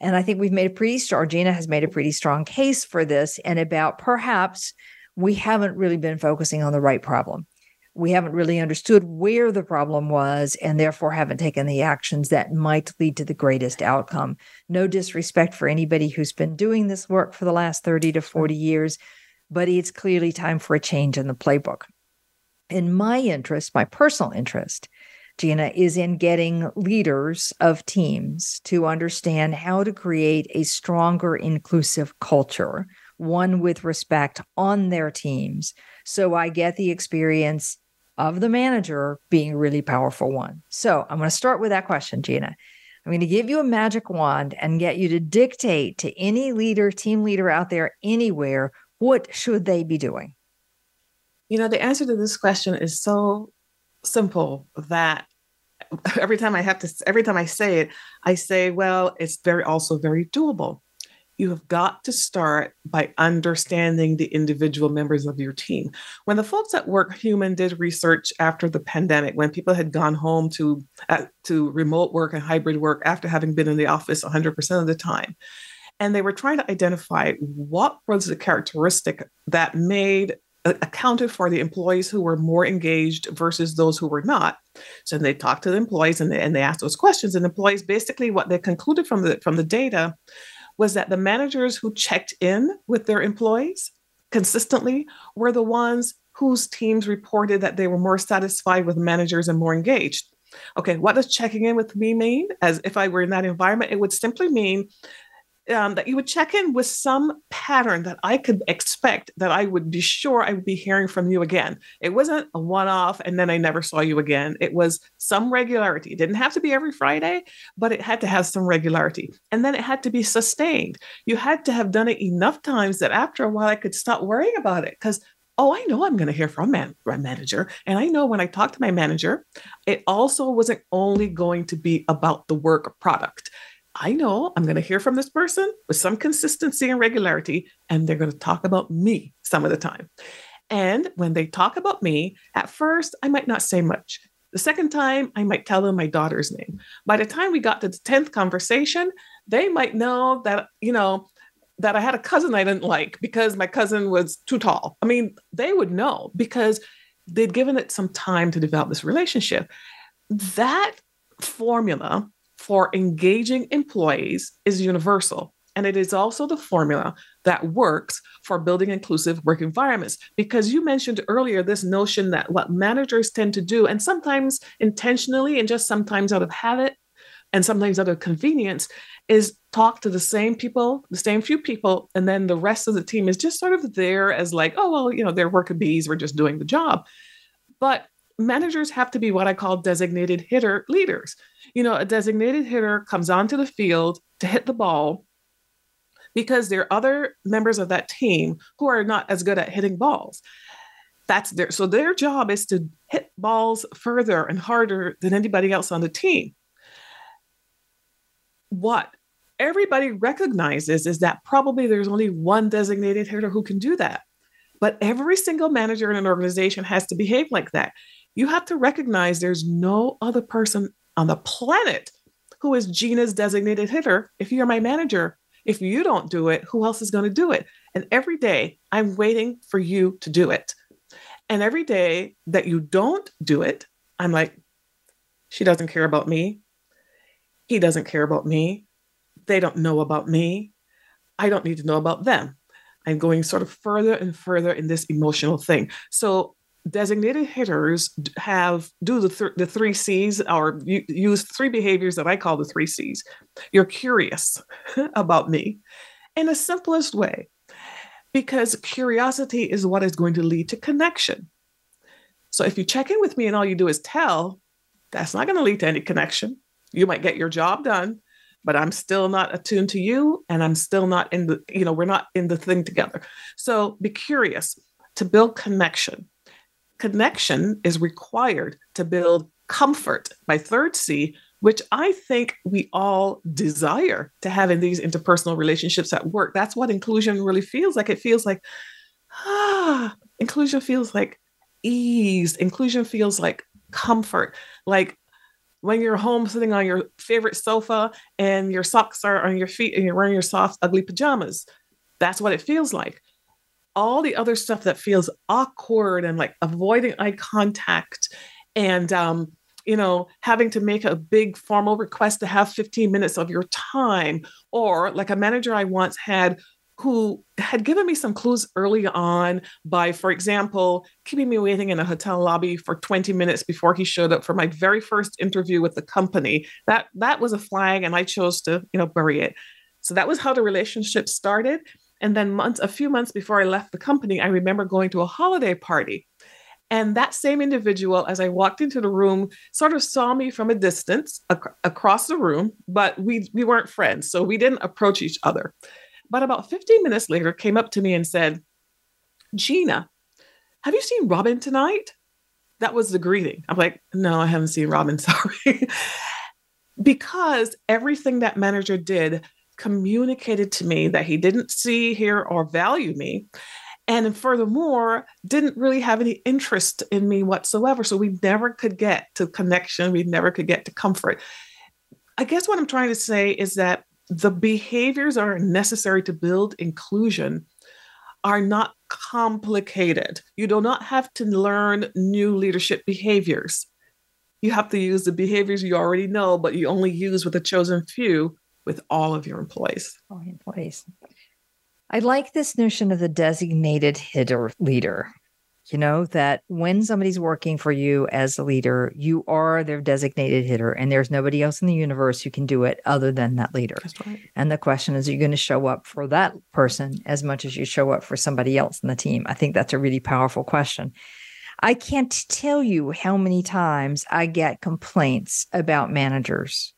And I think we've made a pretty strong, Gena has made a pretty strong case for this and about perhaps we haven't really been focusing on the right problem. We haven't really understood where the problem was and therefore haven't taken the actions that might lead to the greatest outcome. No disrespect for anybody who's been doing this work for the last 30 to mm-hmm. 40 years, but it's clearly time for a change in the playbook. In my interest, my personal interest, Gena, is in getting leaders of teams to understand how to create a stronger, inclusive culture one with respect on their teams. So I get the experience of the manager being a really powerful one. So I'm going to start with that question, Gena. I'm going to give you a magic wand and get you to dictate to any leader, team leader out there anywhere, what should they be doing? You know, the answer to this question is so simple that every time I have to, every time I say it, I say, well, it's very also very doable you have got to start by understanding the individual members of your team. When the folks at Workhuman did research after the pandemic, when people had gone home to uh, to remote work and hybrid work after having been in the office 100% of the time, and they were trying to identify what was the characteristic that made uh, accounted for the employees who were more engaged versus those who were not. So they talked to the employees and they, and they asked those questions. And employees basically what they concluded from the from the data was that the managers who checked in with their employees consistently were the ones whose teams reported that they were more satisfied with managers and more engaged. Okay, what does checking in with me mean? As if I were in that environment, it would simply mean um, that you would check in with some pattern that I could expect that I would be sure I would be hearing from you again. It wasn't a one off and then I never saw you again. It was some regularity. It didn't have to be every Friday, but it had to have some regularity. And then it had to be sustained. You had to have done it enough times that after a while I could stop worrying about it because oh, I know I'm going to hear from man- my manager. And I know when I talk to my manager, it also wasn't only going to be about the work product. I know I'm going to hear from this person with some consistency and regularity, and they're going to talk about me some of the time. And when they talk about me, at first, I might not say much. The second time, I might tell them my daughter's name. By the time we got to the 10th conversation, they might know that, you know, that I had a cousin I didn't like because my cousin was too tall. I mean, they would know because they'd given it some time to develop this relationship. That formula for engaging employees is universal. And it is also the formula that works for building inclusive work environments. Because you mentioned earlier this notion that what managers tend to do, and sometimes intentionally and just sometimes out of habit and sometimes out of convenience, is talk to the same people, the same few people, and then the rest of the team is just sort of there as like, oh, well, you know, they're worker bees, we're just doing the job. But managers have to be what I call designated hitter leaders. You know, a designated hitter comes onto the field to hit the ball because there are other members of that team who are not as good at hitting balls. That's their so their job is to hit balls further and harder than anybody else on the team. What everybody recognizes is that probably there's only one designated hitter who can do that. But every single manager in an organization has to behave like that. You have to recognize there's no other person on the planet who is Gena's designated hitter if you're my manager if you don't do it, who else is going to do it? And every day I'm waiting for you to do it. And every day that you don't do it, I'm like, she doesn't care about me. He doesn't care about me. They don't know about me. I don't need to know about them. I'm going sort of further and further in this emotional thing. So designated hitters have do the, th- the three C's or use three behaviors that I call the three C's. You're curious <laughs> about me in the simplest way, because curiosity is what is going to lead to connection. So if you check in with me and all you do is tell, that's not going to lead to any connection. You might get your job done, but I'm still not attuned to you and I'm still not in the, you know, we're not in the thing together. So be curious to build connection connection is required to build comfort. My third C, which I think we all desire to have in these interpersonal relationships at work. That's what inclusion really feels like. It feels like, ah, inclusion feels like ease. Inclusion feels like comfort. Like when you're home sitting on your favorite sofa and your socks are on your feet and you're wearing your soft, ugly pajamas. That's what it feels like all the other stuff that feels awkward and like avoiding eye contact and um, you know having to make a big formal request to have 15 minutes of your time. Or like a manager i once had who had given me some clues early on by for example keeping me waiting in a hotel lobby for 20 minutes before he showed up for my very first interview with the company. That that was a flag and i chose to you know bury it. So that was how the relationship started and then months, a few months before I left the company, I remember going to a holiday party. And that same individual, as I walked into the room, sort of saw me from a distance ac- across the room, but we, we weren't friends. So we didn't approach each other. But about 15 minutes later, came up to me and said, Gena, have you seen Robin tonight? That was the greeting. I'm like, no, I haven't seen Robin, <laughs> sorry. because everything that manager did communicated to me that he didn't see, hear, or value me. And furthermore, didn't really have any interest in me whatsoever. So we never could get to connection. We never could get to comfort. I guess what I'm trying to say is that the behaviors are necessary to build inclusion are not complicated. You do not have to learn new leadership behaviors. You have to use the behaviors you already know, but you only use with a chosen few with all of your employees. All employees. I like this notion of the designated hitter leader. You know, that when somebody's working for you as a leader, you are their designated hitter, and there's nobody else in the universe who can do it other than that leader. Right. And the question is, are you going to show up for that person as much as you show up for somebody else in the team? I think that's a really powerful question. I can't tell you how many times I get complaints about managers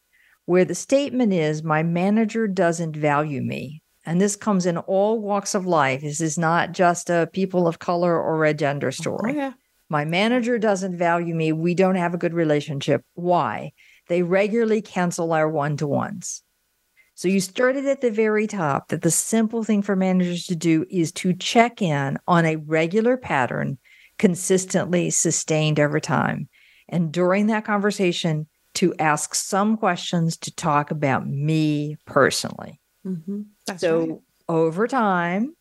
where the statement is, My manager doesn't value me. And this comes in all walks of life. This is not just a people of color or a gender oh, story. Oh, yeah. My manager doesn't value me. We don't have a good relationship. Why? They regularly cancel our one to ones. So you started at the very top that the simple thing for managers to do is to check in on a regular pattern, consistently sustained over time. And during that conversation, to ask some questions to talk about me personally. Mm-hmm. so right. over time,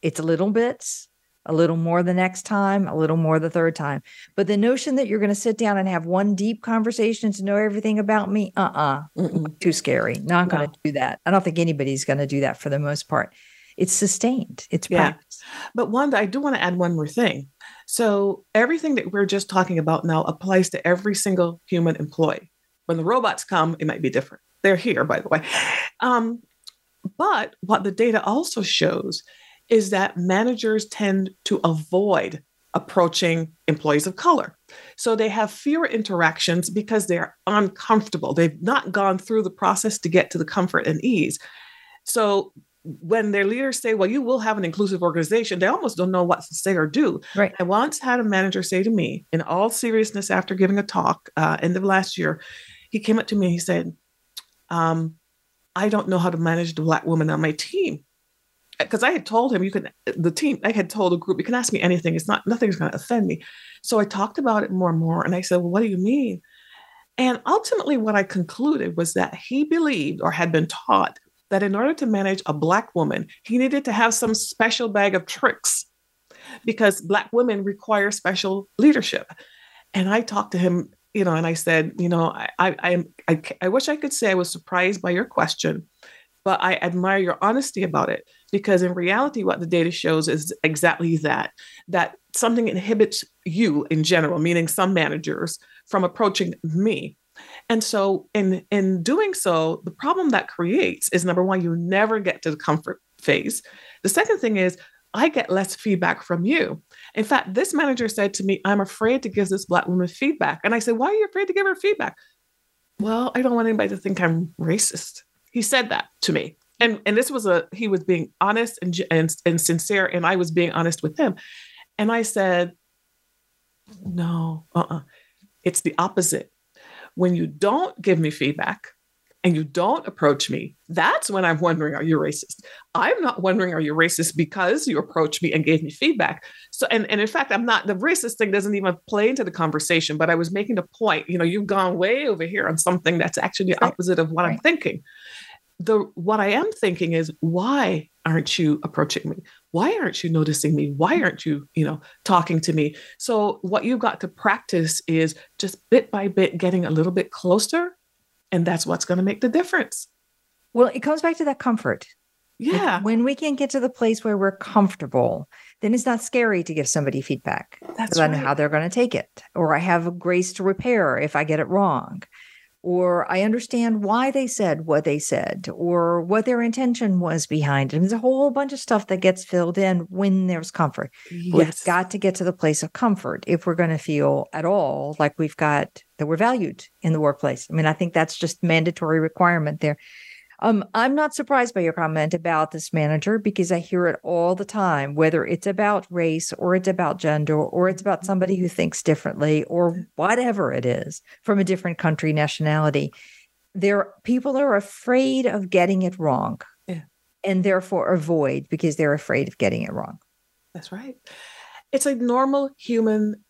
it's a little bits, a little more the next time, a little more the third time. But the notion that you're going to sit down and have one deep conversation to know everything about me, uh uh-uh, uh, too scary. Not going to no. do that. I don't think anybody's going to do that for the most part. It's sustained, it's yeah. practice. But Wanda, I do want to add one more thing. So everything that we're just talking about now applies to every single human employee. When the robots come, it might be different. They're here, by the way. Um, but what the data also shows is that managers tend to avoid approaching employees of color. So they have fewer interactions because they're uncomfortable. They've not gone through the process to get to the comfort and ease. So when their leaders say, well, you will have an inclusive organization, they almost don't know what to say or do. Right. I once had a manager say to me, in all seriousness, after giving a talk uh, end of last year, he came up to me and he said, um, I don't know how to manage the black woman on my team. Because I had told him you can the team I had told the group you can ask me anything. It's not nothing's going to offend me. So I talked about it more and more and I said well what do you mean? And ultimately what I concluded was that he believed or had been taught that in order to manage a black woman he needed to have some special bag of tricks because black women require special leadership. And I talked to him you know and I said you know I I I, I wish I could say I was surprised by your question but I admire your honesty about it because in reality what the data shows is exactly that that something inhibits you in general meaning some managers from approaching me. And so in in doing so the problem that creates is number one you never get to the comfort phase. The second thing is I get less feedback from you. In fact, this manager said to me, I'm afraid to give this Black woman feedback. And I said, Why are you afraid to give her feedback? Well, I don't want anybody to think I'm racist. He said that to me and and this was a he was being honest and and, and sincere and i was being honest with him and i said no uh-uh it's the opposite when you don't give me feedback and you don't approach me that's when i'm wondering are you racist i'm not wondering are you racist because you approached me and gave me feedback so and, and in fact i'm not the racist thing doesn't even play into the conversation but i was making the point you know you've gone way over here on something that's actually the opposite of what right. i'm thinking the what I am thinking is why aren't you approaching me? Why aren't you noticing me? Why aren't you, you know, talking to me? So what you've got to practice is just bit by bit getting a little bit closer and that's what's going to make the difference. Well, it comes back to that comfort. Yeah. Like when we can get to the place where we're comfortable, then it's not scary to give somebody feedback. That's right. I know how they're going to take it, or I have a grace to repair if I get it wrong or I understand why they said what they said, or what their intention was behind it. There's a whole bunch of stuff that gets filled in when there's comfort. Yes. We've got to get to the place of comfort if we're going to feel at all like we've got that we're valued in the workplace. I mean, I think that's just mandatory requirement there. Um, I'm not surprised by your comment about this manager because I hear it all the time, whether it's about race or it's about gender or it's about somebody who thinks differently or whatever it is from a different country, nationality. There, people are afraid of getting it wrong, yeah. and therefore avoid because they're afraid of getting it wrong. That's right. It's a normal human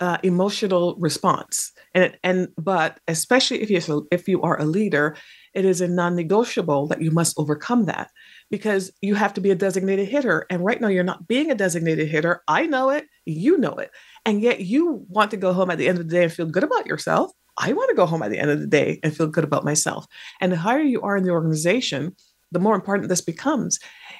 uh, emotional response, and and but especially if you if you are a leader, it is a non negotiable that you must overcome that because you have to be a designated hitter. And right now, you're not being a designated hitter. I know it, you know it. And yet, you want to go home at the end of the day and feel good about yourself. I want to go home at the end of the day and feel good about myself. And the higher you are in the organization, the more important this becomes.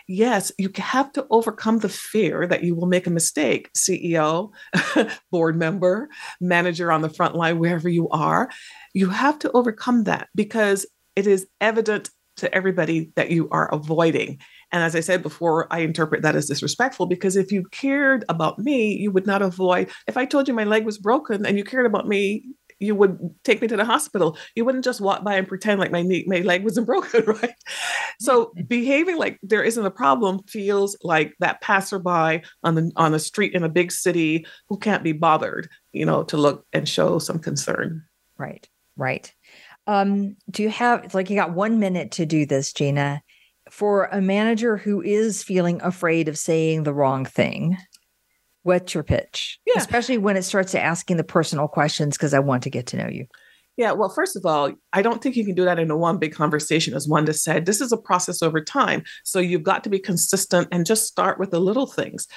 Yes, you have to overcome the fear that you will make a mistake, CEO, <laughs> board member, manager on the front line, wherever you are. You have to overcome that because it is evident to everybody that you are avoiding. And as I said before, I interpret that as disrespectful because if you cared about me, you would not avoid. If I told you my leg was broken and you cared about me, you would take me to the hospital. You wouldn't just walk by and pretend like my knee, my leg wasn't <laughs> broken, right? So mm-hmm. behaving like there isn't a problem feels like that passerby on the on the street in a big city who can't be bothered, you know, to look and show some concern. Right, right. Um, do you have it's like you got one minute to do this, Gena? For a manager who is feeling afraid of saying the wrong thing, what's your pitch? Yeah. Especially when it starts to asking the personal questions because I want to get to know you. Yeah, well, first of all, I don't think you can do that in a one big conversation, as Wanda said. This is a process over time. So you've got to be consistent and just start with the little things.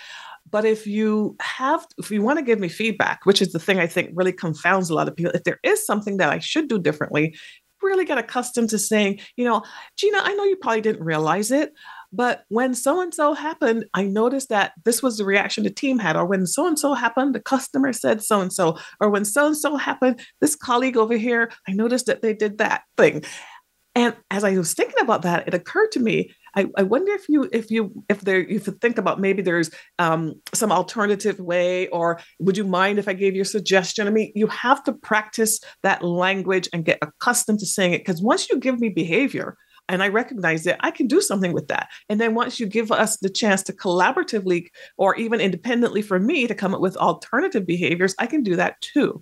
But if you have, if you want to give me feedback, which is the thing I think really confounds a lot of people, if there is something that I should do differently, really get accustomed to saying, you know, Gena, I know you probably didn't realize it, but when so and so happened, I noticed that this was the reaction the team had, or when so and so happened, the customer said so and so, or when so and so happened, this colleague over here, I noticed that they did that thing. And as I was thinking about that, it occurred to me I, I wonder if you if you if there if you think about maybe there's um, some alternative way, or would you mind if I gave you a suggestion? I mean, you have to practice that language and get accustomed to saying it because once you give me behavior, and I recognize that I can do something with that. And then once you give us the chance to collaboratively or even independently for me to come up with alternative behaviors, I can do that too.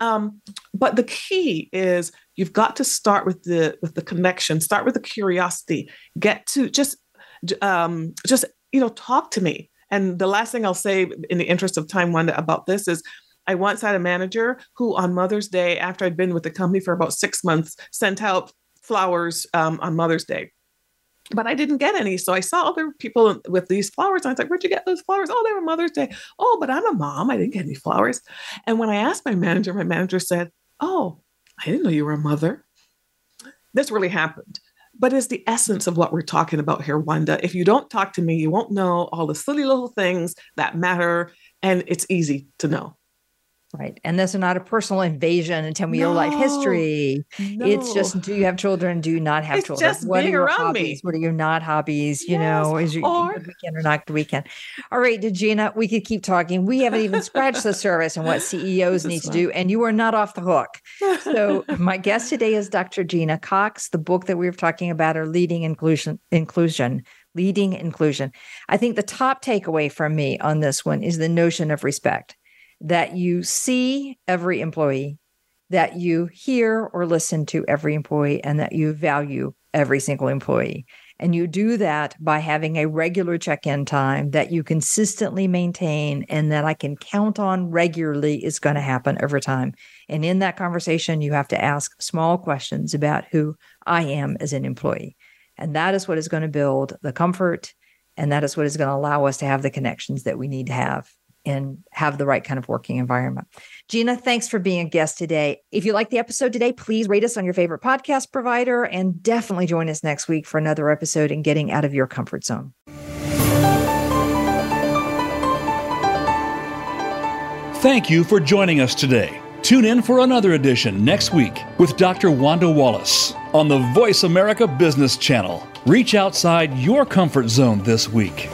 Um, but the key is you've got to start with the with the connection, start with the curiosity, get to just um, just you know talk to me. And the last thing I'll say in the interest of time, Wanda, about this is I once had a manager who on Mother's Day, after I'd been with the company for about six months, sent out flowers um, on Mother's Day but I didn't get any. So I saw other people with these flowers. And I was like, where'd you get those flowers? Oh, they were Mother's Day. Oh, but I'm a mom. I didn't get any flowers. And when I asked my manager, my manager said, Oh, I didn't know you were a mother. This really happened. But it's the essence of what we're talking about here, Wanda. If you don't talk to me, you won't know all the silly little things that matter. And it's easy to know. Right. And this is not a personal invasion and tell me no, your life history. No. It's just do you have children? Do you not have it's children? Just what being are your around hobbies? Me. What are your not hobbies? You yes. know, is your or... good weekend or not good weekend? All right, Gena, we could keep talking. We haven't even scratched the surface and what CEOs need to do, and you are not off the hook. So <laughs> my guest today is Dr. Gena Cox. The book that we were talking about are leading inclusion inclusion leading inclusion. I think the top takeaway from me on this one is the notion of respect that you see every employee, that you hear or listen to every employee, and that you value every single employee. And you do that by having a regular check in time that you consistently maintain and that I can count on regularly is going to happen over time. And in that conversation, you have to ask small questions about who I am as an employee. And that is what is going to build the comfort. And that is what is going to allow us to have the connections that we need to have and have the right kind of working environment. Gena, thanks for being a guest today. If you like the episode today, please rate us on your favorite podcast provider and definitely join us next week for another episode in getting out of your comfort zone. Thank you for joining us today. Tune in for another edition next week with Dr. Wanda Wallace on the Voice America Business Channel. Reach outside your comfort zone this week.